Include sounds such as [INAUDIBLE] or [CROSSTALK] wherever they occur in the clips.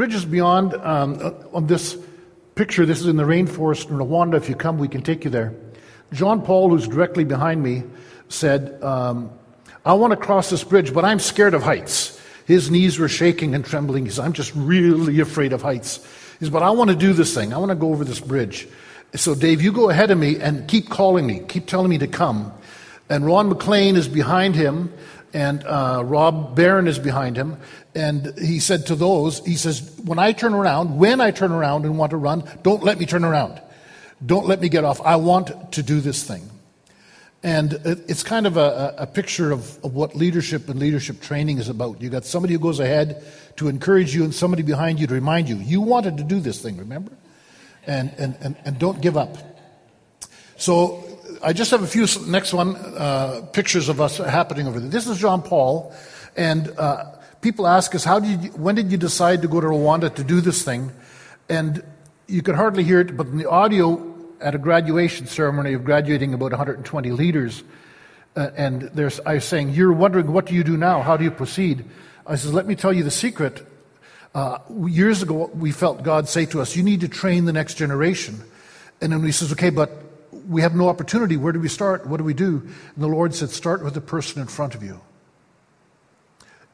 Bridges Beyond, um, on this picture, this is in the rainforest in Rwanda. If you come, we can take you there. John Paul, who's directly behind me, said, um, I want to cross this bridge, but I'm scared of heights. His knees were shaking and trembling. He said, I'm just really afraid of heights. He said, but I want to do this thing. I want to go over this bridge. So, Dave, you go ahead of me and keep calling me, keep telling me to come. And Ron McLean is behind him, and uh, Rob Barron is behind him. And he said to those, he says, when I turn around, when I turn around and want to run, don't let me turn around. Don't let me get off. I want to do this thing. And it's kind of a, a picture of, of, what leadership and leadership training is about. You've got somebody who goes ahead to encourage you and somebody behind you to remind you, you wanted to do this thing, remember? And, and, and, and don't give up. So I just have a few, next one, uh, pictures of us happening over there. This is John Paul. And uh, people ask us, how did you, when did you decide to go to Rwanda to do this thing? And you can hardly hear it, but in the audio at a graduation ceremony of graduating about 120 leaders, uh, and there's, I was saying, You're wondering, what do you do now? How do you proceed? I said, Let me tell you the secret. Uh, years ago, we felt God say to us, You need to train the next generation. And then we says, Okay, but we have no opportunity. Where do we start? What do we do? And the Lord said, Start with the person in front of you.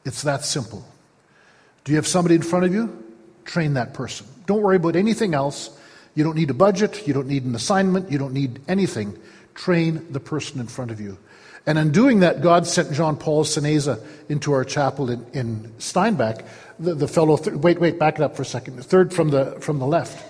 It's that simple. Do you have somebody in front of you? Train that person. Don't worry about anything else. You don't need a budget. You don't need an assignment. You don't need anything. Train the person in front of you. And in doing that, God sent John Paul Seneza into our chapel in, in Steinbach, the, the fellow, th- wait, wait, back it up for a second, the third from the, from the left.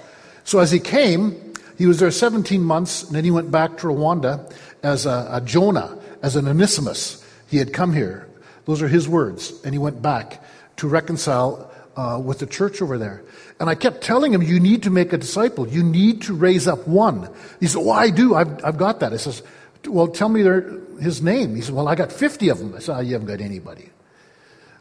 So as he came, he was there 17 months, and then he went back to Rwanda as a, a Jonah, as an Onesimus. He had come here. Those are his words. And he went back to reconcile uh, with the church over there. And I kept telling him, you need to make a disciple. You need to raise up one. He said, well, I do. I've, I've got that. I says, well, tell me their, his name. He said, well, I got 50 of them. I said, oh, you haven't got anybody.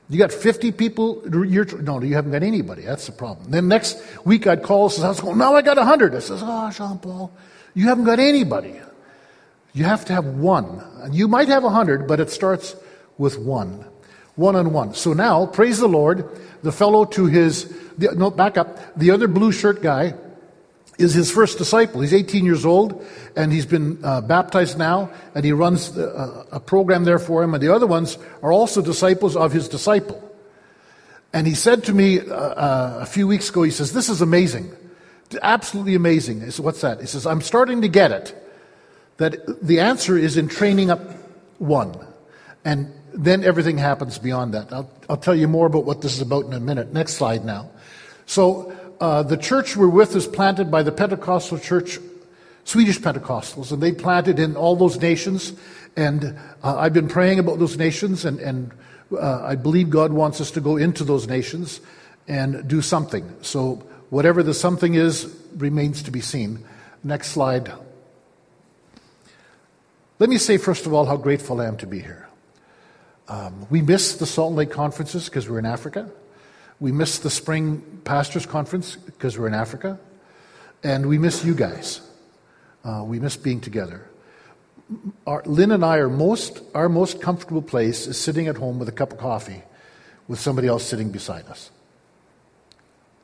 You got 50 people? You're, no, you haven't got anybody. That's the problem. Then next week I'd call, says, I was going, now I got 100. I says, ah, oh, Jean Paul, you haven't got anybody. You have to have one. You might have 100, but it starts with one. One on one. So now, praise the Lord, the fellow to his, the, no, back up, the other blue shirt guy is his first disciple. He's 18 years old, and he's been uh, baptized now, and he runs the, uh, a program there for him, and the other ones are also disciples of his disciple. And he said to me uh, uh a few weeks ago, he says, This is amazing. Absolutely amazing. I said, What's that? He says, I'm starting to get it. That the answer is in training up one. And then everything happens beyond that. I'll, I'll tell you more about what this is about in a minute. Next slide now. So, uh, the church we're with is planted by the Pentecostal church, Swedish Pentecostals, and they planted in all those nations. And uh, I've been praying about those nations, and, and uh, I believe God wants us to go into those nations and do something. So, whatever the something is remains to be seen. Next slide. Let me say, first of all, how grateful I am to be here. Um, we missed the Salt Lake conferences because we're in Africa. We missed the spring pastors conference because we're in Africa. And we miss you guys. Uh, we miss being together. Our, Lynn and I are most, our most comfortable place is sitting at home with a cup of coffee with somebody else sitting beside us.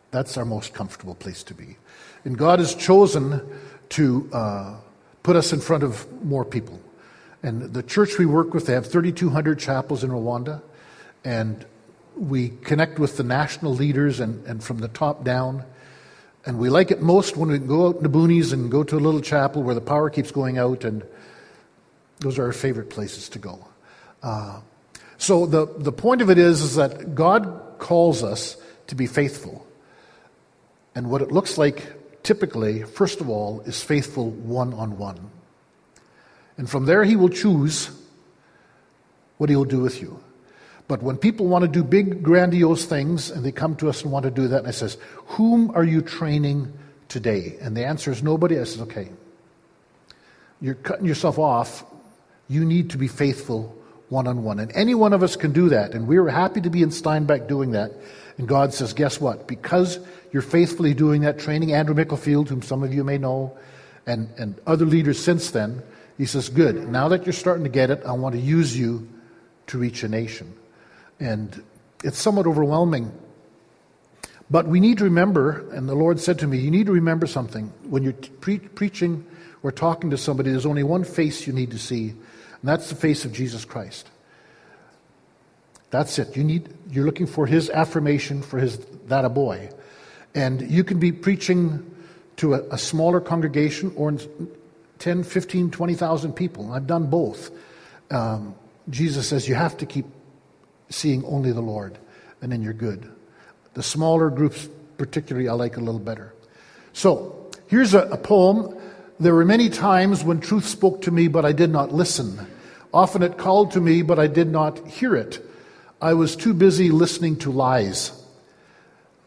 That's our most comfortable place to be. And God has chosen to uh, put us in front of more people. And the church we work with, they have 3,200 chapels in Rwanda, and we connect with the national leaders and, and from the top down. And we like it most when we go out in the boonies and go to a little chapel where the power keeps going out, and those are our favorite places to go. Uh, so the, the point of it is, is that God calls us to be faithful. And what it looks like typically, first of all, is faithful one on one. And from there, he will choose what he'll do with you. But when people want to do big, grandiose things, and they come to us and want to do that, and I says, Whom are you training today? And the answer is nobody. I says, Okay. You're cutting yourself off. You need to be faithful one on one. And any one of us can do that. And we are happy to be in Steinbach doing that. And God says, Guess what? Because you're faithfully doing that, training Andrew Micklefield, whom some of you may know, and, and other leaders since then, he says, Good. Now that you're starting to get it, I want to use you to reach a nation. And it's somewhat overwhelming. But we need to remember, and the Lord said to me, you need to remember something. When you're pre- preaching or talking to somebody, there's only one face you need to see, and that's the face of Jesus Christ. That's it. You need, you're looking for his affirmation for his, that a boy. And you can be preaching to a, a smaller congregation or 10, 15, 20,000 people. I've done both. Um, Jesus says you have to keep seeing only the Lord, and then you're good. The smaller groups, particularly, I like a little better. So, here's a, a poem. There were many times when truth spoke to me, but I did not listen. Often it called to me, but I did not hear it. I was too busy listening to lies.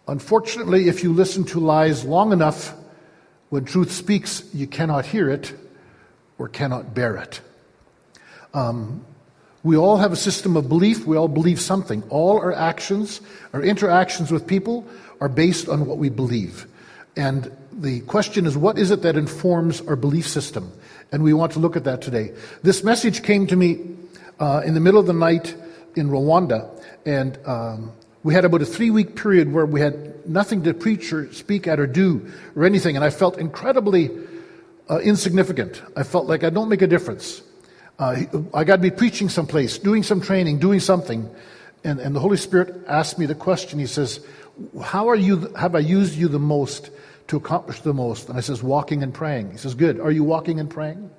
Unfortunately, if you listen to lies long enough, when truth speaks, you cannot hear it or cannot bear it. Um, we all have a system of belief. We all believe something. All our actions, our interactions with people are based on what we believe. And the question is, what is it that informs our belief system? And we want to look at that today. This message came to me uh, in the middle of the night in Rwanda, and um, we had about a three week period where we had nothing to preach or speak at or do or anything, and I felt incredibly uh, insignificant. I felt like I don't make a difference. Uh, I got to be preaching someplace, doing some training, doing something. And, and the Holy Spirit asked me the question. He says, How are you, have I used you the most to accomplish the most? And I says, Walking and praying. He says, Good. Are you walking and praying?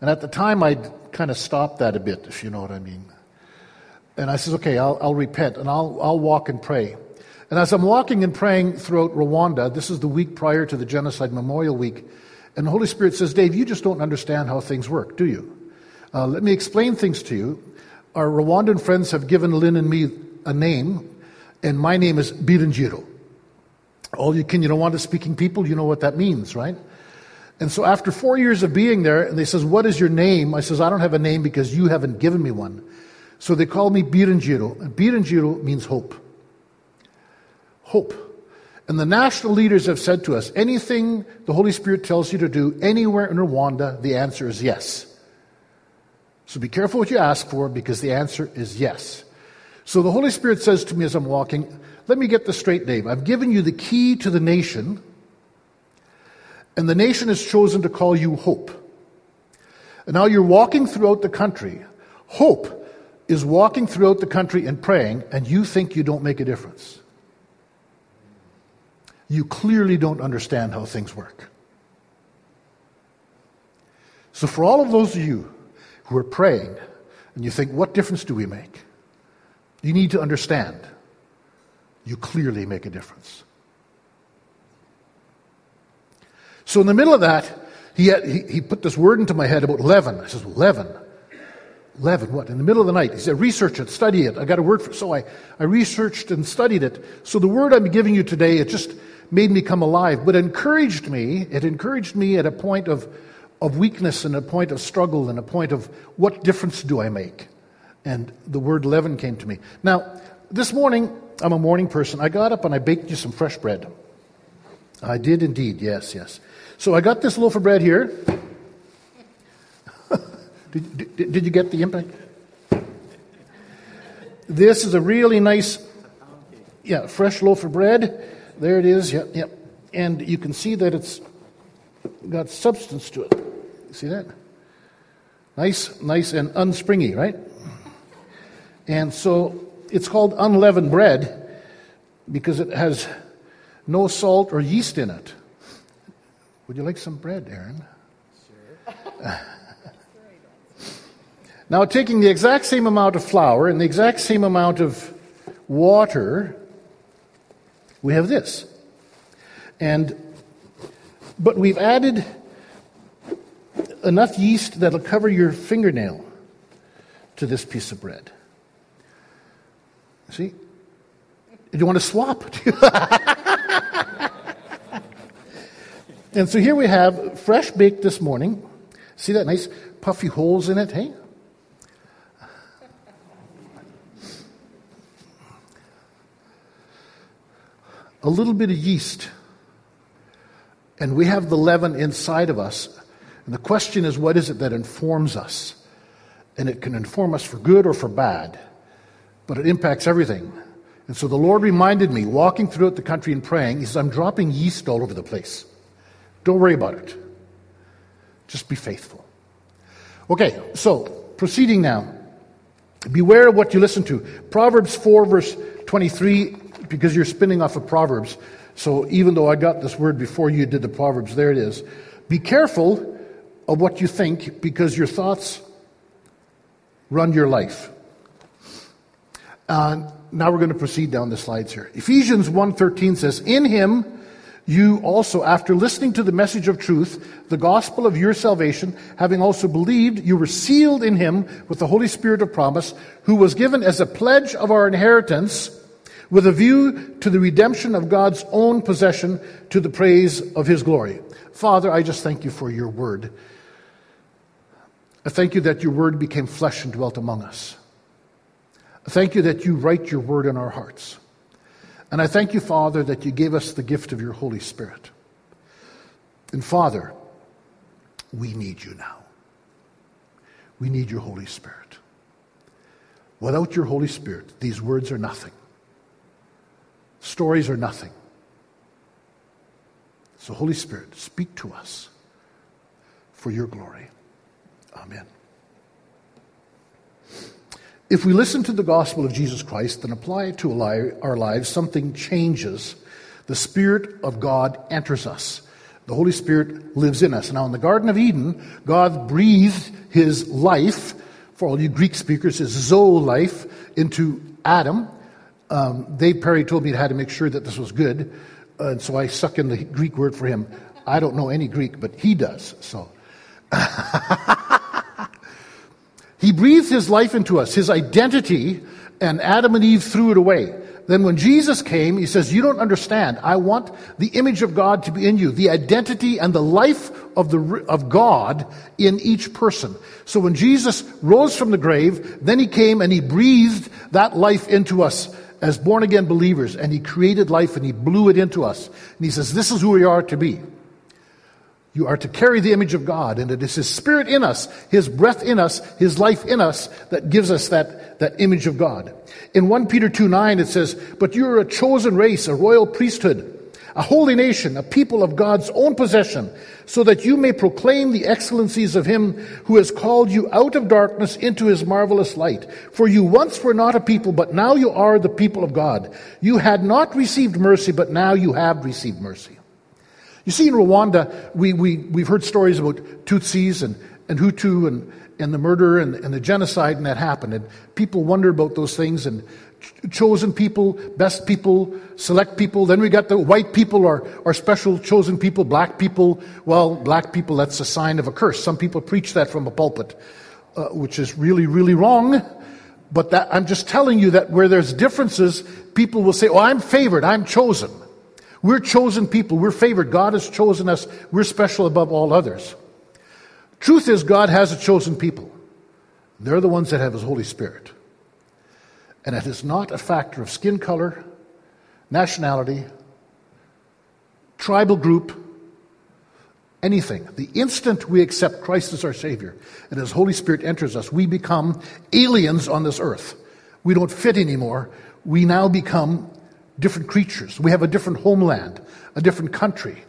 And at the time, I'd kind of stopped that a bit, if you know what I mean. And I says, Okay, I'll, I'll repent and I'll, I'll walk and pray. And as I'm walking and praying throughout Rwanda, this is the week prior to the Genocide Memorial Week, and the Holy Spirit says, Dave, you just don't understand how things work, do you? Uh, let me explain things to you. Our Rwandan friends have given Lynn and me a name, and my name is Byiringiro. All you Kinyarwanda speaking people, you know what that means, right? And so after four years of being there, and they says, what is your name? I says, I don't have a name because you haven't given me one. So they call me Byiringiro. And Byiringiro means hope. Hope. And the national leaders have said to us anything the Holy Spirit tells you to do anywhere in Rwanda, the answer is yes. So be careful what you ask for because the answer is yes. So the Holy Spirit says to me as I'm walking, Let me get this straight, Dave. I've given you the key to the nation, and the nation has chosen to call you hope. And now you're walking throughout the country. Hope is walking throughout the country and praying, and you think you don't make a difference you clearly don't understand how things work. So, for all of those of you who are praying and you think, what difference do we make? You need to understand you clearly make a difference. So, in the middle of that, he, had, he, he, put this word into my head about leaven. I says, leaven. Leaven, what? In the middle of the night. He said, research it, study it. I got a word for it. So I, I researched and studied it. So the word I'm giving you today, it just, made me come alive, but encouraged me. It encouraged me at a point of, of weakness and a point of struggle and a point of what difference do I make? And the word leaven came to me. Now, this morning, I'm a morning person. I got up and I baked you some fresh bread. I did indeed, yes, yes. So I got this loaf of bread here. [LAUGHS] did, did, did you get the impact? This is a really nice, yeah, fresh loaf of bread. There it is. Yep, yep. And you can see that it's got substance to it. See that? Nice, nice and unspringy, right? And so it's called unleavened bread because it has no salt or yeast in it. Would you like some bread, Aaron? Sure. [LAUGHS] now, taking the exact same amount of flour and the exact same amount of water we have this. And but we've added enough yeast that'll cover your fingernail to this piece of bread. See? Do you want to swap? [LAUGHS] and so here we have fresh baked this morning. See that nice puffy holes in it, hey? A little bit of yeast, and we have the leaven inside of us. And the question is, what is it that informs us? And it can inform us for good or for bad, but it impacts everything. And so the Lord reminded me, walking throughout the country and praying, He says, I'm dropping yeast all over the place. Don't worry about it. Just be faithful. Okay, so proceeding now. Beware of what you listen to. Proverbs 4, verse 23, because you're spinning off of Proverbs. So even though I got this word before you did the Proverbs, there it is. Be careful of what you think because your thoughts run your life. Uh, now we're going to proceed down the slides here. Ephesians 1:13 says, "In him you also after listening to the message of truth, the gospel of your salvation, having also believed, you were sealed in him with the Holy Spirit of promise, who was given as a pledge of our inheritance." With a view to the redemption of God's own possession to the praise of his glory. Father, I just thank you for your word. I thank you that your word became flesh and dwelt among us. I thank you that you write your word in our hearts. And I thank you, Father, that you gave us the gift of your Holy Spirit. And Father, we need you now. We need your Holy Spirit. Without your Holy Spirit, these words are nothing. Stories are nothing. So, Holy Spirit, speak to us for your glory. Amen. If we listen to the gospel of Jesus Christ and apply it to our lives, something changes. The Spirit of God enters us. The Holy Spirit lives in us. Now, in the Garden of Eden, God breathed his life, for all you Greek speakers, his zoe life, into Adam. Um, Dave Perry told me how to make sure that this was good, and so I suck in the Greek word for him. I don't know any Greek, but he does. So. [LAUGHS] he breathed his life into us, his identity, and Adam and Eve threw it away. Then when Jesus came, he says, You don't understand. I want the image of God to be in you, the identity and the life of, the, of God in each person. So when Jesus rose from the grave, then he came and he breathed that life into us as born again believers, and He created life and He blew it into us. And He says, This is who we are to be. You are to carry the image of God, and it is His Spirit in us, His breath in us, His life in us that gives us that, that image of God. In 1 Peter 2 9, it says, But you are a chosen race, a royal priesthood a holy nation, a people of God's own possession, so that you may proclaim the excellencies of him who has called you out of darkness into his marvelous light. For you once were not a people, but now you are the people of God. You had not received mercy, but now you have received mercy. You see, in Rwanda, we, we, we've heard stories about Tutsis and, and Hutu and, and the murder and, and the genocide and that happened. And people wonder about those things and chosen people, best people, select people. Then we got the white people are, are special chosen people, black people. Well, black people, that's a sign of a curse. Some people preach that from a pulpit, uh, which is really, really wrong. But that, I'm just telling you that where there's differences, people will say, oh, I'm favored, I'm chosen. We're chosen people, we're favored. God has chosen us, we're special above all others. Truth is, God has a chosen people. They're the ones that have His Holy Spirit. And it is not a factor of skin color, nationality, tribal group, anything. The instant we accept Christ as our Savior and His Holy Spirit enters us, we become aliens on this earth. We don't fit anymore. We now become different creatures. We have a different homeland, a different country,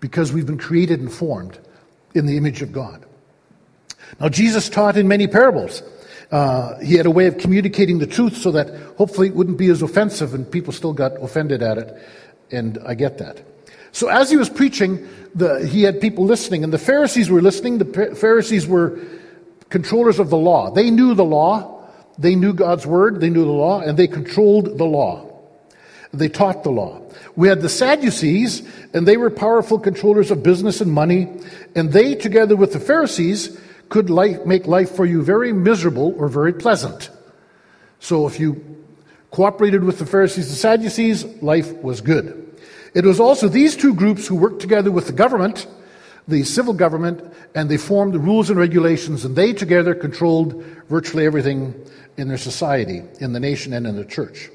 because we've been created and formed in the image of God. Now, Jesus taught in many parables. Uh, he had a way of communicating the truth so that hopefully it wouldn't be as offensive, and people still got offended at it. And I get that. So as he was preaching, the, he had people listening, and the Pharisees were listening. The Pharisees were controllers of the law. They knew the law, they knew God's word, they knew the law, and they controlled the law. They taught the law. We had the Sadducees, and they were powerful controllers of business and money, and they, together with the Pharisees, could life, make life for you very miserable or very pleasant. So if you cooperated with the Pharisees and Sadducees, life was good. It was also these two groups who worked together with the government, the civil government, and they formed the rules and regulations, and they together controlled virtually everything in their society, in the nation, and in the church.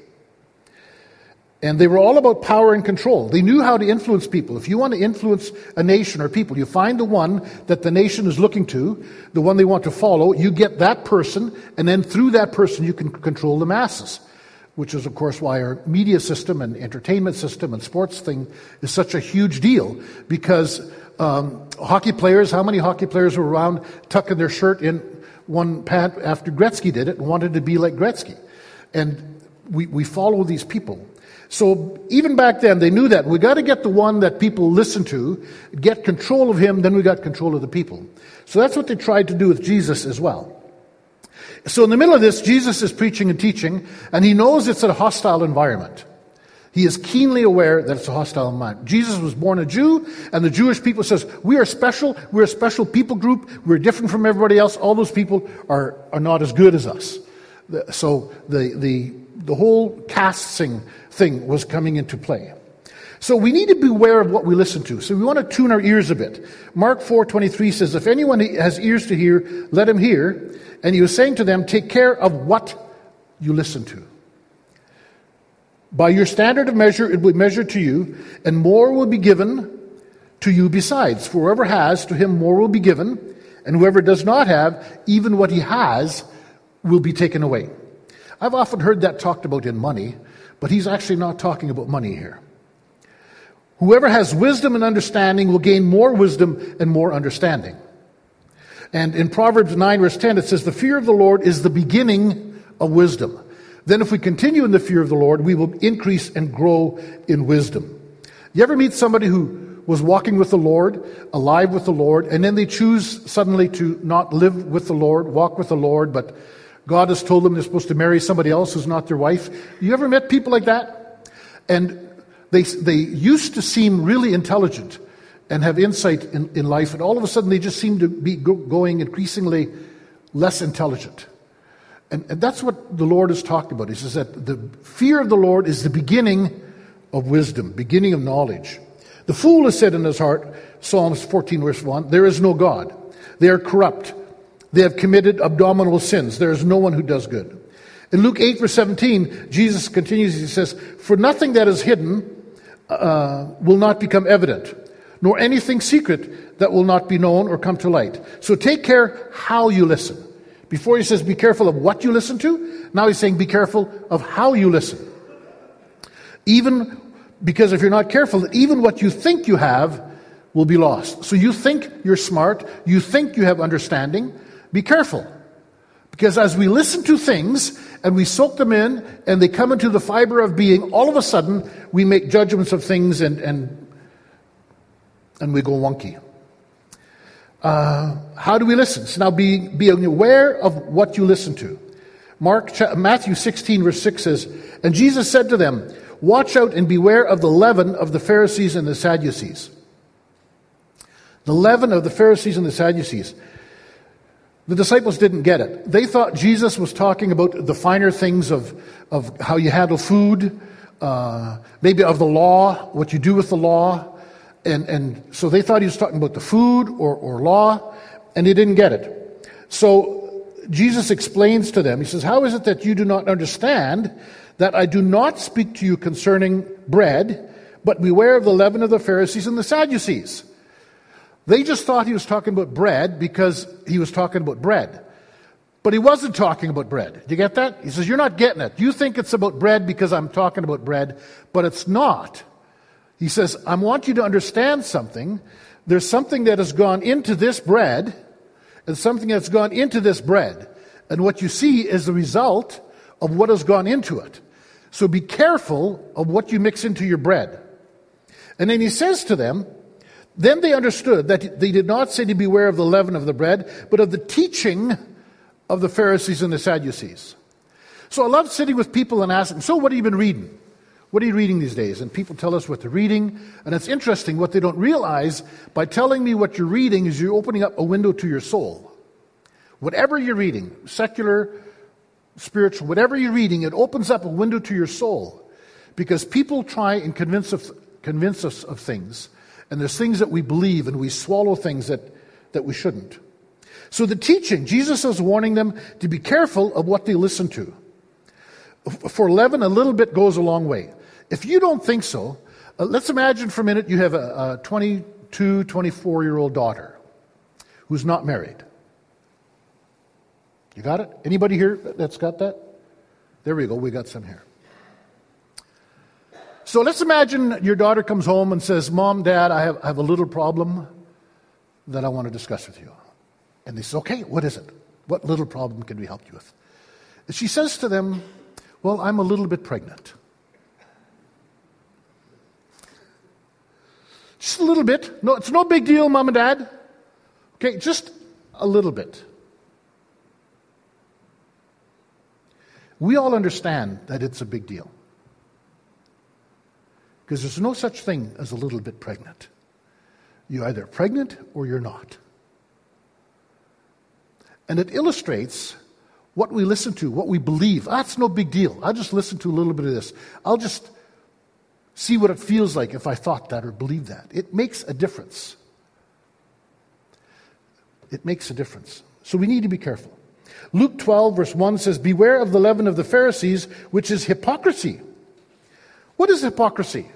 And they were all about power and control. They knew how to influence people. If you want to influence a nation or people, you find the one that the nation is looking to, the one they want to follow, you get that person, and then through that person you can control the masses. which is, of course, why our media system and entertainment system and sports thing is such a huge deal because um, hockey players, how many hockey players were around tucking their shirt in one pant after Gretzky did it and wanted to be like Gretzky? And we, we follow these people. So even back then, they knew that. We got to get the one that people listen to, get control of him, then we got control of the people. So that's what they tried to do with Jesus as well. So in the middle of this, Jesus is preaching and teaching, and he knows it's a hostile environment. He is keenly aware that it's a hostile environment. Jesus was born a Jew, and the Jewish people says, we are special, we're a special people group, we're different from everybody else, all those people are, are not as good as us. So the, the, the whole casting thing was coming into play. So we need to beware of what we listen to. So we want to tune our ears a bit. Mark 4:23 says, "If anyone has ears to hear, let him hear." And he was saying to them, "Take care of what you listen to. By your standard of measure, it will be measured to you, and more will be given to you besides. For whoever has, to him more will be given, and whoever does not have, even what he has will be taken away." I've often heard that talked about in money, but he's actually not talking about money here. Whoever has wisdom and understanding will gain more wisdom and more understanding. And in Proverbs 9, verse 10, it says, The fear of the Lord is the beginning of wisdom. Then, if we continue in the fear of the Lord, we will increase and grow in wisdom. You ever meet somebody who was walking with the Lord, alive with the Lord, and then they choose suddenly to not live with the Lord, walk with the Lord, but God has told them they're supposed to marry somebody else who's not their wife? You ever met people like that? And they, they used to seem really intelligent and have insight in, in life, and all of a sudden they just seem to be go, going increasingly less intelligent. And, and that's what the Lord is talking about. He says that the fear of the Lord is the beginning of wisdom, beginning of knowledge. The fool has said in his heart, Psalms 14, verse 1, there is no God. They are corrupt. They have committed abominable sins. There is no one who does good. In Luke 8, verse 17, Jesus continues, he says, For nothing that is hidden uh, will not become evident, nor anything secret that will not be known or come to light. So take care how you listen. Before he says be careful of what you listen to, now he's saying be careful of how you listen. Even because if you're not careful, even what you think you have will be lost. So you think you're smart, you think you have understanding, be careful. Because as we listen to things and we soak them in and they come into the fiber of being, all of a sudden we make judgments of things and, and, and we go wonky. Uh, how do we listen? So now be, be aware of what you listen to. Mark, Matthew 16, verse 6 says, And Jesus said to them, Watch out and beware of the leaven of the Pharisees and the Sadducees. The leaven of the Pharisees and the Sadducees. The disciples didn't get it. They thought Jesus was talking about the finer things of, of how you handle food, uh, maybe of the law, what you do with the law. And, and so they thought he was talking about the food or, or law, and they didn't get it. So Jesus explains to them, he says, How is it that you do not understand that I do not speak to you concerning bread, but beware of the leaven of the Pharisees and the Sadducees? They just thought he was talking about bread because he was talking about bread. But he wasn't talking about bread. Do you get that? He says, You're not getting it. You think it's about bread because I'm talking about bread, but it's not. He says, I want you to understand something. There's something that has gone into this bread, and something that's gone into this bread. And what you see is the result of what has gone into it. So be careful of what you mix into your bread. And then he says to them, then they understood that they did not say to beware of the leaven of the bread, but of the teaching of the Pharisees and the Sadducees. So I love sitting with people and asking, So, what have you been reading? What are you reading these days? And people tell us what they're reading. And it's interesting, what they don't realize by telling me what you're reading is you're opening up a window to your soul. Whatever you're reading, secular, spiritual, whatever you're reading, it opens up a window to your soul. Because people try and convince, of, convince us of things and there's things that we believe and we swallow things that, that we shouldn't. So the teaching, Jesus is warning them to be careful of what they listen to. For leaven, a little bit goes a long way. If you don't think so, uh, let's imagine for a minute you have a, a 22, 24 year old daughter who's not married. You got it? Anybody here that's got that? There we go. We got some here. So let's imagine your daughter comes home and says, Mom, Dad, I have, I have a little problem that I want to discuss with you. And they say, Okay, what is it? What little problem can we help you with? And she says to them, Well, I'm a little bit pregnant. Just a little bit. No, it's no big deal, Mom and Dad. Okay, just a little bit. We all understand that it's a big deal. Because there's no such thing as a little bit pregnant. You're either pregnant or you're not. And it illustrates what we listen to, what we believe. Ah, That's no big deal. I'll just listen to a little bit of this. I'll just see what it feels like if I thought that or believed that. It makes a difference. It makes a difference. So we need to be careful. Luke 12, verse 1 says, Beware of the leaven of the Pharisees, which is hypocrisy. What is hypocrisy?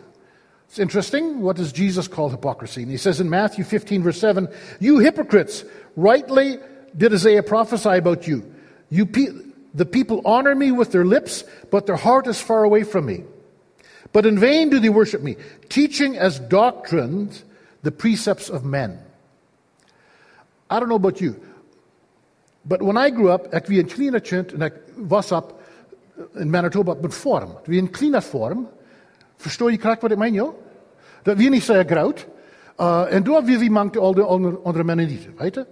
It's interesting. What does Jesus call hypocrisy? And he says in Matthew 15, verse 7, You hypocrites, rightly did Isaiah prophesy about you. you pe- the people honor me with their lips, but their heart is far away from me. But in vain do they worship me, teaching as doctrines the precepts of men. I don't know about you, but when I grew up, ek wie in kleine kind en ek was op in Manitoba op vorm. Wie in kleine vorm. Verstaan je krak wat ik meen, joh? Dat wie niet zo groot. Uh, en door wie mankte al de andere Mennonieten, weet je?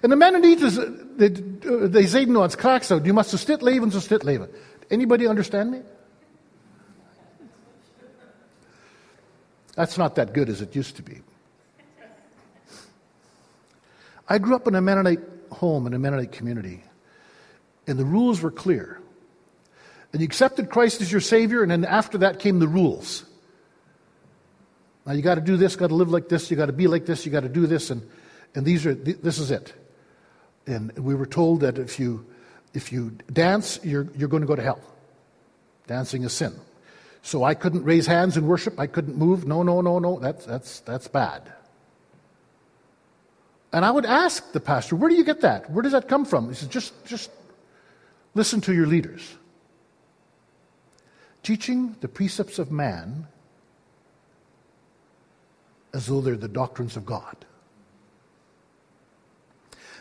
En de Mennonieten, they, they zeiden ons krak zo, you must zo stit leven, zo stit leven. Anybody understand me? That's not that good as it used to be. I grew up in a Mennonite home, in a Mennonite community, and the rules were clear. And you accepted Christ as your Savior, and then after that came the rules. Now you got to do this, got to live like this, you got to be like this, you got to do this, and, and these are this is it. And we were told that if you if you dance, you're you're going to go to hell. Dancing is sin. So I couldn't raise hands in worship. I couldn't move. No, no, no, no. That's that's that's bad. And I would ask the pastor, where do you get that? Where does that come from? He said, just, just listen to your leaders. Teaching the precepts of man as though they're the doctrines of God.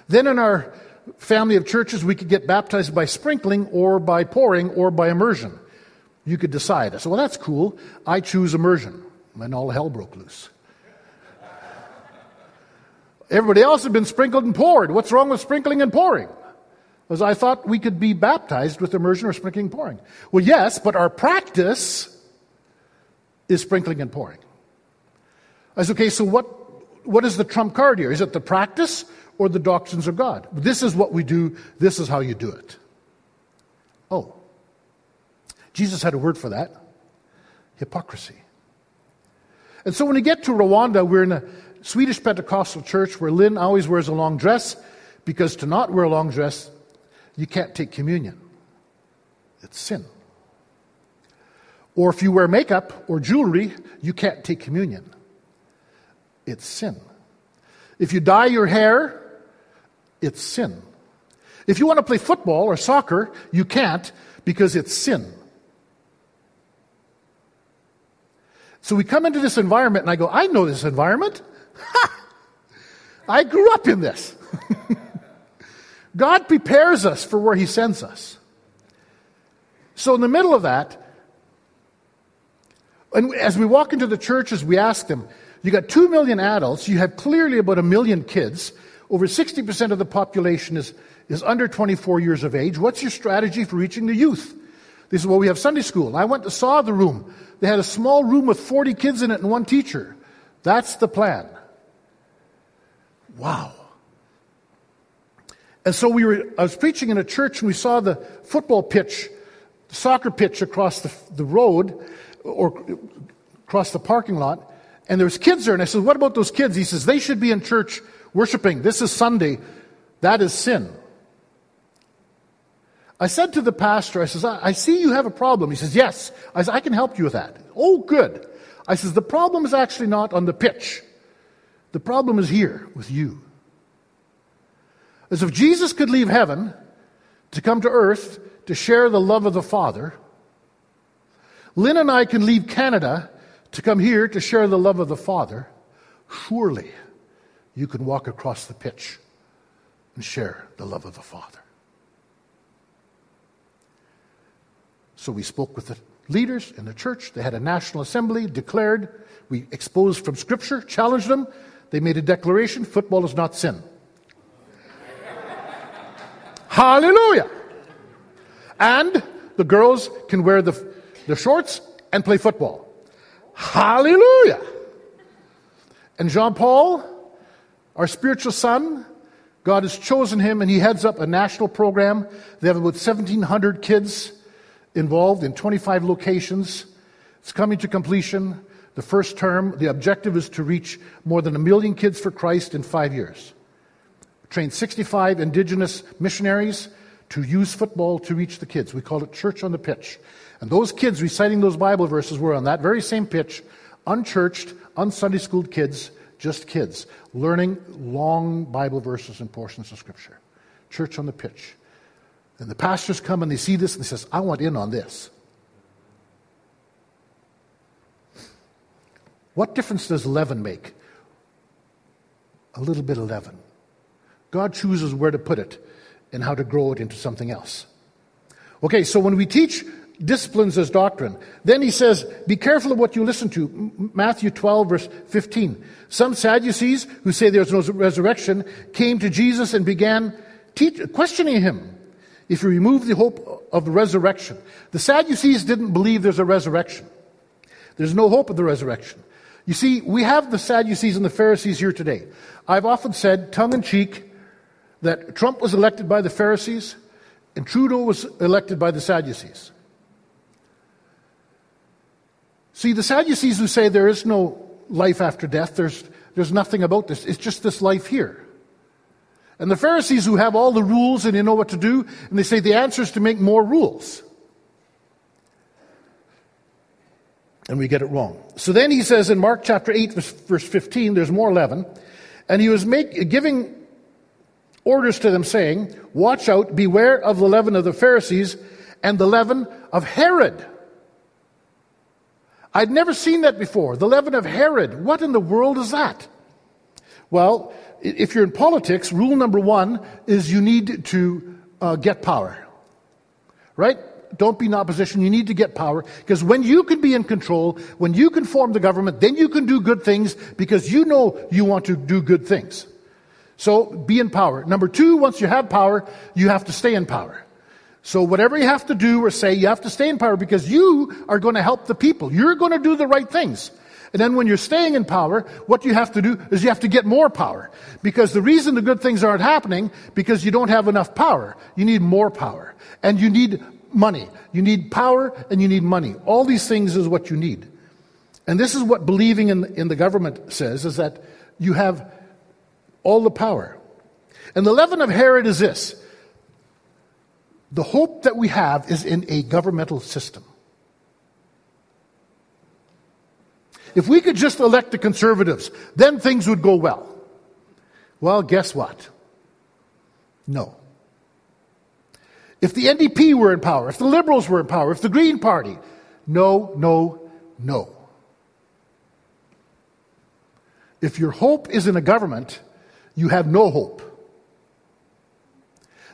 Then in our family of churches, we could get baptized by sprinkling or by pouring or by immersion. You could decide. I said, well, that's cool. I choose immersion. And all hell broke loose. Everybody else had been sprinkled and poured. What's wrong with sprinkling and pouring? Because I thought we could be baptized with immersion or sprinkling and pouring. Well, yes, but our practice is sprinkling and pouring. I said, okay, so what, what is the trump card here? Is it the practice or the doctrines of God? This is what we do, this is how you do it. Oh, Jesus had a word for that hypocrisy. And so when we get to Rwanda, we're in a Swedish Pentecostal church where Lynn always wears a long dress because to not wear a long dress, you can't take communion. It's sin. Or if you wear makeup or jewelry, you can't take communion. It's sin. If you dye your hair, it's sin. If you want to play football or soccer, you can't because it's sin. So we come into this environment and I go, I know this environment. [LAUGHS] I grew up in this. [LAUGHS] God prepares us for where He sends us. So, in the middle of that, and as we walk into the churches, we ask them, you got 2 million adults, you have clearly about a million kids, over 60% of the population is, is under 24 years of age. What's your strategy for reaching the youth? This is well, we have Sunday school. I went to saw the room. They had a small room with 40 kids in it and one teacher. That's the plan. Wow. And so we were, I was preaching in a church and we saw the football pitch, the soccer pitch across the, the road or across the parking lot. And there was kids there. And I said, what about those kids? He says, they should be in church worshiping. This is Sunday. That is sin. I said to the pastor, I says, I see you have a problem. He says, yes. I said, I can help you with that. Oh, good. I says, the problem is actually not on the pitch. The problem is here with you. As if Jesus could leave heaven to come to earth to share the love of the Father, Lynn and I can leave Canada to come here to share the love of the Father. Surely you can walk across the pitch and share the love of the Father. So we spoke with the leaders in the church. They had a national assembly, declared, we exposed from Scripture, challenged them. They made a declaration football is not sin. [LAUGHS] Hallelujah! And the girls can wear the, the shorts and play football. Hallelujah! And Jean Paul, our spiritual son, God has chosen him and he heads up a national program. They have about 1,700 kids involved in 25 locations. It's coming to completion. The first term, the objective is to reach more than a million kids for Christ in five years. Train 65 indigenous missionaries to use football to reach the kids. We call it church on the pitch. And those kids reciting those Bible verses were on that very same pitch, unchurched, unsunday schooled kids, just kids, learning long Bible verses and portions of Scripture. Church on the pitch. And the pastors come and they see this and they says, I want in on this. What difference does leaven make? A little bit of leaven. God chooses where to put it and how to grow it into something else. Okay, so when we teach disciplines as doctrine, then he says, be careful of what you listen to. Matthew 12, verse 15. Some Sadducees who say there's no resurrection came to Jesus and began teach, questioning him if you remove the hope of the resurrection. The Sadducees didn't believe there's a resurrection. There's no hope of the resurrection. You see, we have the Sadducees and the Pharisees here today. I've often said, tongue in cheek, that Trump was elected by the Pharisees and Trudeau was elected by the Sadducees. See, the Sadducees who say there is no life after death, there's, there's nothing about this, it's just this life here. And the Pharisees who have all the rules and they know what to do, and they say the answer is to make more rules. And we get it wrong. So then he says in Mark chapter 8, verse 15, there's more leaven. And he was make, giving orders to them, saying, Watch out, beware of the leaven of the Pharisees and the leaven of Herod. I'd never seen that before. The leaven of Herod. What in the world is that? Well, if you're in politics, rule number one is you need to uh, get power. Right? Don't be in opposition. You need to get power. Because when you can be in control, when you can form the government, then you can do good things because you know you want to do good things. So be in power. Number two, once you have power, you have to stay in power. So whatever you have to do or say, you have to stay in power because you are going to help the people. You're going to do the right things. And then when you're staying in power, what you have to do is you have to get more power. Because the reason the good things aren't happening, because you don't have enough power. You need more power. And you need money. You need power and you need money. All these things is what you need. And this is what believing in, in the government says, is that you have all the power. And the leaven of Herod is this. The hope that we have is in a governmental system. If we could just elect the conservatives, then things would go well. Well, guess what? No. If the NDP were in power, if the Liberals were in power, if the Green Party, no, no, no. If your hope is in a government, you have no hope.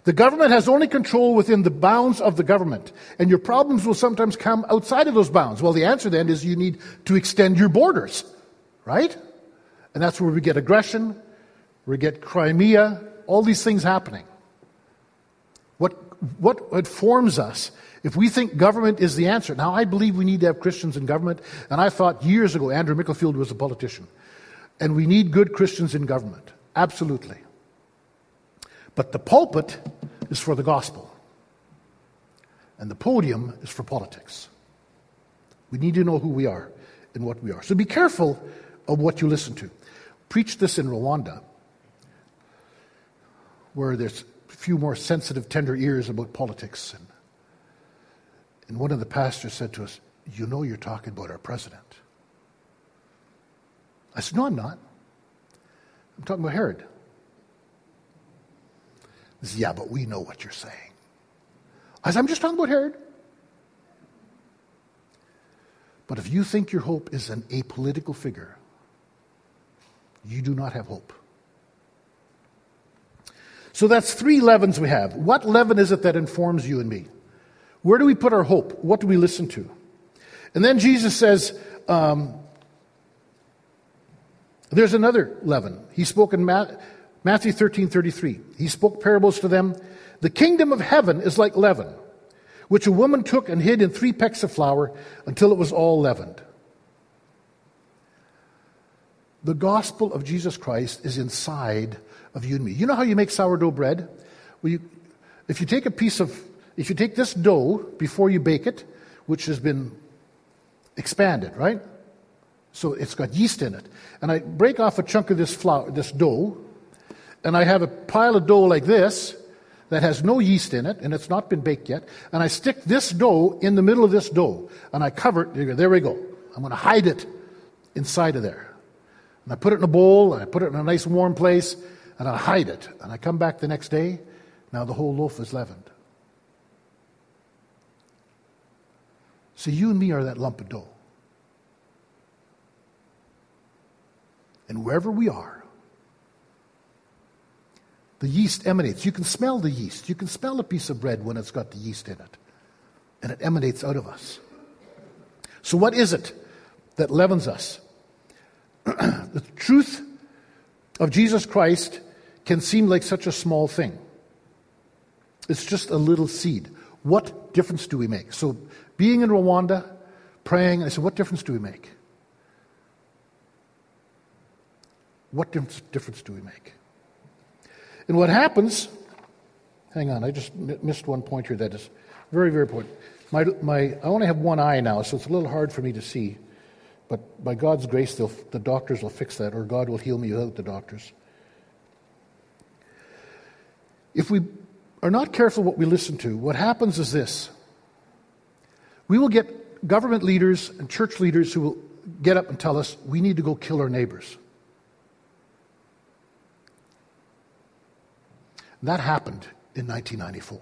The government has only control within the bounds of the government, and your problems will sometimes come outside of those bounds. Well, the answer then is you need to extend your borders, right? And that's where we get aggression, we get Crimea, all these things happening. What, what, what forms us if we think government is the answer? Now, I believe we need to have Christians in government, and I thought years ago Andrew Micklefield was a politician. And we need good Christians in government. Absolutely. But the pulpit is for the gospel, and the podium is for politics. We need to know who we are and what we are. So be careful of what you listen to. Preach this in Rwanda, where there's a few more sensitive, tender ears about politics. And, and one of the pastors said to us, You know, you're talking about our president. I said, No, I'm not. I'm talking about Herod. He says, yeah, but we know what you're saying. I said, I'm just talking about Herod. But if you think your hope is an apolitical figure, you do not have hope. So that's three leavens we have. What leaven is it that informs you and me? Where do we put our hope? What do we listen to? And then Jesus says, um, there's another leaven. He spoke in Matthew 13 33. He spoke parables to them. The kingdom of heaven is like leaven, which a woman took and hid in three pecks of flour until it was all leavened. The gospel of Jesus Christ is inside of you and me. You know how you make sourdough bread? Well, you, if you take a piece of, if you take this dough before you bake it, which has been expanded, right? So it's got yeast in it. And I break off a chunk of this flour, this dough, and I have a pile of dough like this that has no yeast in it, and it's not been baked yet. And I stick this dough in the middle of this dough, and I cover it. There we go. I'm going to hide it inside of there. And I put it in a bowl, and I put it in a nice warm place, and I hide it. And I come back the next day, now the whole loaf is leavened. So you and me are that lump of dough. And wherever we are, the yeast emanates. You can smell the yeast. You can smell a piece of bread when it's got the yeast in it. And it emanates out of us. So, what is it that leavens us? [CLEARS THROAT] the truth of Jesus Christ can seem like such a small thing. It's just a little seed. What difference do we make? So, being in Rwanda, praying, I said, what difference do we make? What difference do we make? And what happens, hang on, I just missed one point here that is very, very important. My, my, I only have one eye now, so it's a little hard for me to see. But by God's grace, the doctors will fix that, or God will heal me without the doctors. If we are not careful what we listen to, what happens is this we will get government leaders and church leaders who will get up and tell us we need to go kill our neighbors. That happened in 1994.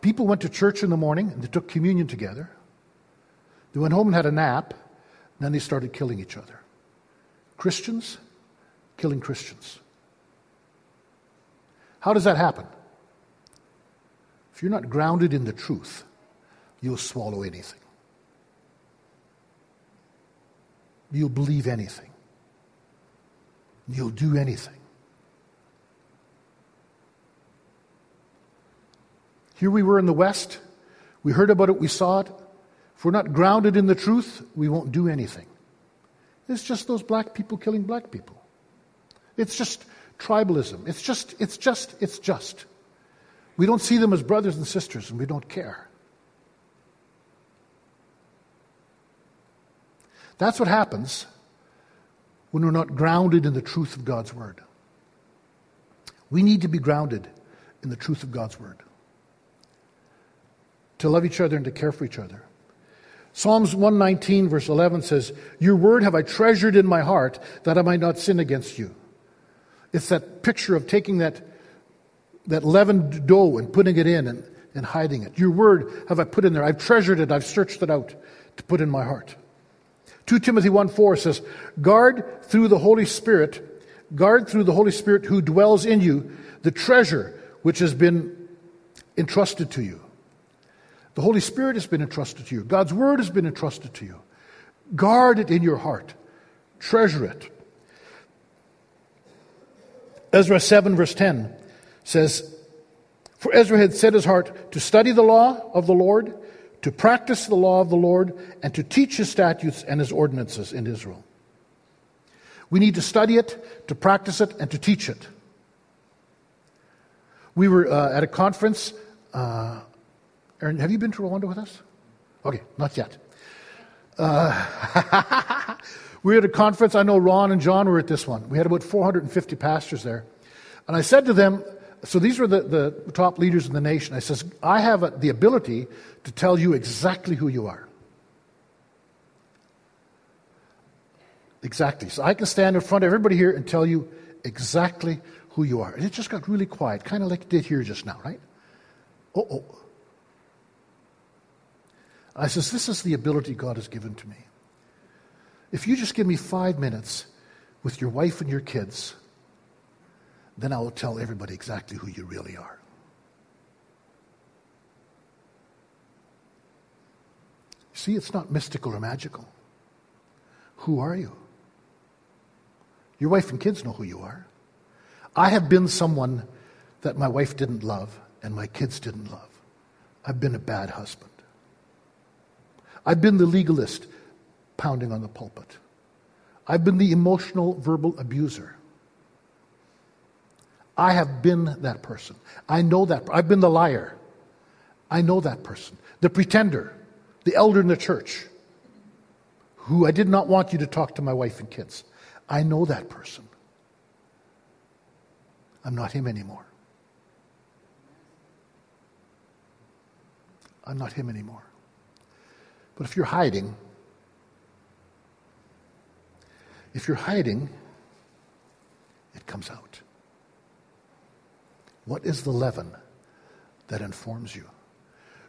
People went to church in the morning and they took communion together. They went home and had a nap, and then they started killing each other. Christians killing Christians. How does that happen? If you're not grounded in the truth, you'll swallow anything. You'll believe anything. You'll do anything. Here we were in the West. We heard about it, we saw it. If we're not grounded in the truth, we won't do anything. It's just those black people killing black people. It's just tribalism. It's just, it's just, it's just. We don't see them as brothers and sisters and we don't care. That's what happens when we're not grounded in the truth of God's Word. We need to be grounded in the truth of God's Word. To love each other and to care for each other. Psalms 119, verse 11 says, Your word have I treasured in my heart that I might not sin against you. It's that picture of taking that, that leavened dough and putting it in and, and hiding it. Your word have I put in there. I've treasured it. I've searched it out to put in my heart. 2 Timothy 1 4 says, Guard through the Holy Spirit, guard through the Holy Spirit who dwells in you the treasure which has been entrusted to you. The Holy Spirit has been entrusted to you. God's Word has been entrusted to you. Guard it in your heart, treasure it. Ezra 7, verse 10 says, For Ezra had set his heart to study the law of the Lord, to practice the law of the Lord, and to teach his statutes and his ordinances in Israel. We need to study it, to practice it, and to teach it. We were uh, at a conference. Uh, Aaron, have you been to Rwanda with us? Okay, not yet. Uh, [LAUGHS] we were at a conference. I know Ron and John were at this one. We had about 450 pastors there. And I said to them, so these were the, the top leaders in the nation. I says, I have a, the ability to tell you exactly who you are. Exactly. So I can stand in front of everybody here and tell you exactly who you are. And it just got really quiet, kind of like it did here just now, right? Oh, oh. I says, This is the ability God has given to me. If you just give me five minutes with your wife and your kids, then I will tell everybody exactly who you really are. See, it's not mystical or magical. Who are you? Your wife and kids know who you are. I have been someone that my wife didn't love and my kids didn't love. I've been a bad husband. I've been the legalist pounding on the pulpit. I've been the emotional verbal abuser. I have been that person. I know that. I've been the liar. I know that person. The pretender, the elder in the church, who I did not want you to talk to my wife and kids. I know that person. I'm not him anymore. I'm not him anymore. But if you're hiding, if you're hiding, it comes out. What is the leaven that informs you?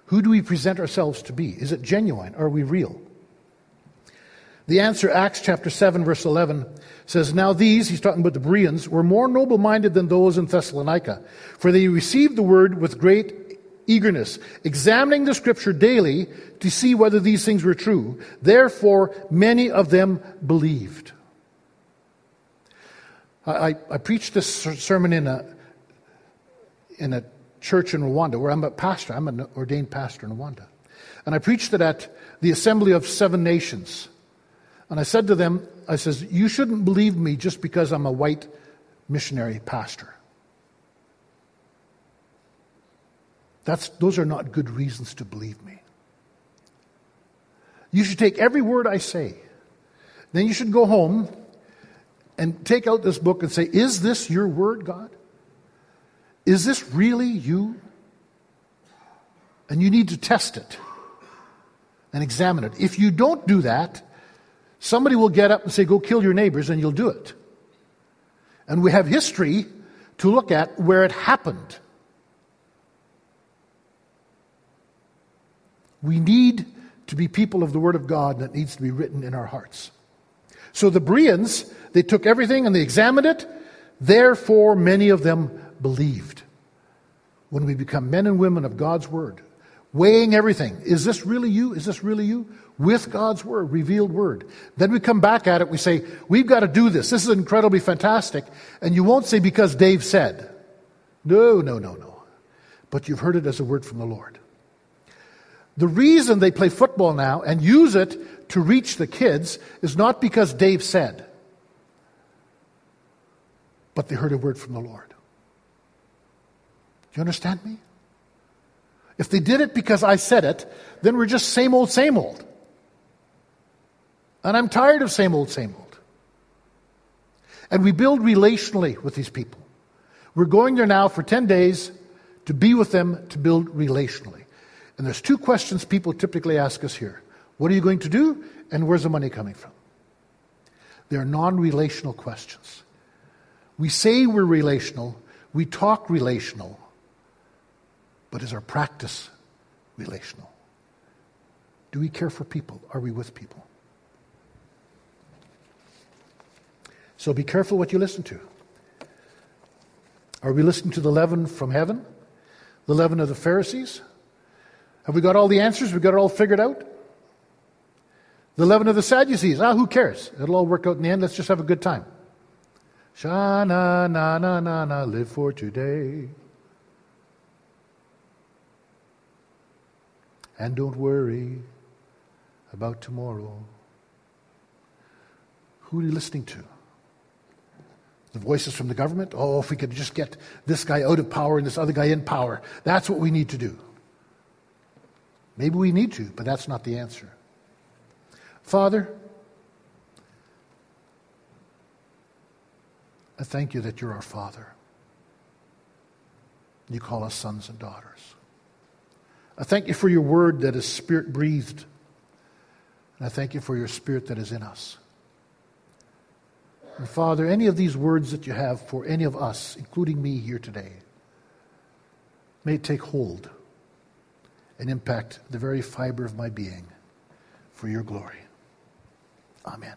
Who do we present ourselves to be? Is it genuine? Are we real? The answer, Acts chapter 7, verse 11, says, Now these, he's talking about the Bereans, were more noble minded than those in Thessalonica, for they received the word with great eagerness, examining the scripture daily to see whether these things were true. Therefore, many of them believed. I, I, I preached this sermon in a, in a church in Rwanda where I'm a pastor. I'm an ordained pastor in Rwanda. And I preached it at the Assembly of Seven Nations. And I said to them, I says, you shouldn't believe me just because I'm a white missionary pastor. That's, those are not good reasons to believe me. You should take every word I say. Then you should go home and take out this book and say, Is this your word, God? Is this really you? And you need to test it and examine it. If you don't do that, somebody will get up and say, Go kill your neighbors, and you'll do it. And we have history to look at where it happened. We need to be people of the Word of God that needs to be written in our hearts. So the Bereans, they took everything and they examined it. Therefore, many of them believed. When we become men and women of God's Word, weighing everything, is this really you? Is this really you? With God's Word, revealed Word. Then we come back at it, we say, we've got to do this. This is incredibly fantastic. And you won't say because Dave said. No, no, no, no. But you've heard it as a word from the Lord. The reason they play football now and use it to reach the kids is not because Dave said, but they heard a word from the Lord. You understand me? If they did it because I said it, then we're just same old, same old. And I'm tired of same old, same old. And we build relationally with these people. We're going there now for 10 days to be with them to build relationally. And there's two questions people typically ask us here What are you going to do? And where's the money coming from? They're non relational questions. We say we're relational, we talk relational, but is our practice relational? Do we care for people? Are we with people? So be careful what you listen to. Are we listening to the leaven from heaven? The leaven of the Pharisees? Have we got all the answers? We got it all figured out? The leaven of the Sadducees. Ah, who cares? It'll all work out in the end. Let's just have a good time. Sha na na na na na, live for today. And don't worry about tomorrow. Who are you listening to? The voices from the government? Oh, if we could just get this guy out of power and this other guy in power, that's what we need to do. Maybe we need to, but that's not the answer. Father, I thank you that you're our Father. You call us sons and daughters. I thank you for your word that is spirit breathed. And I thank you for your spirit that is in us. And Father, any of these words that you have for any of us, including me here today, may take hold and impact the very fiber of my being for your glory. Amen.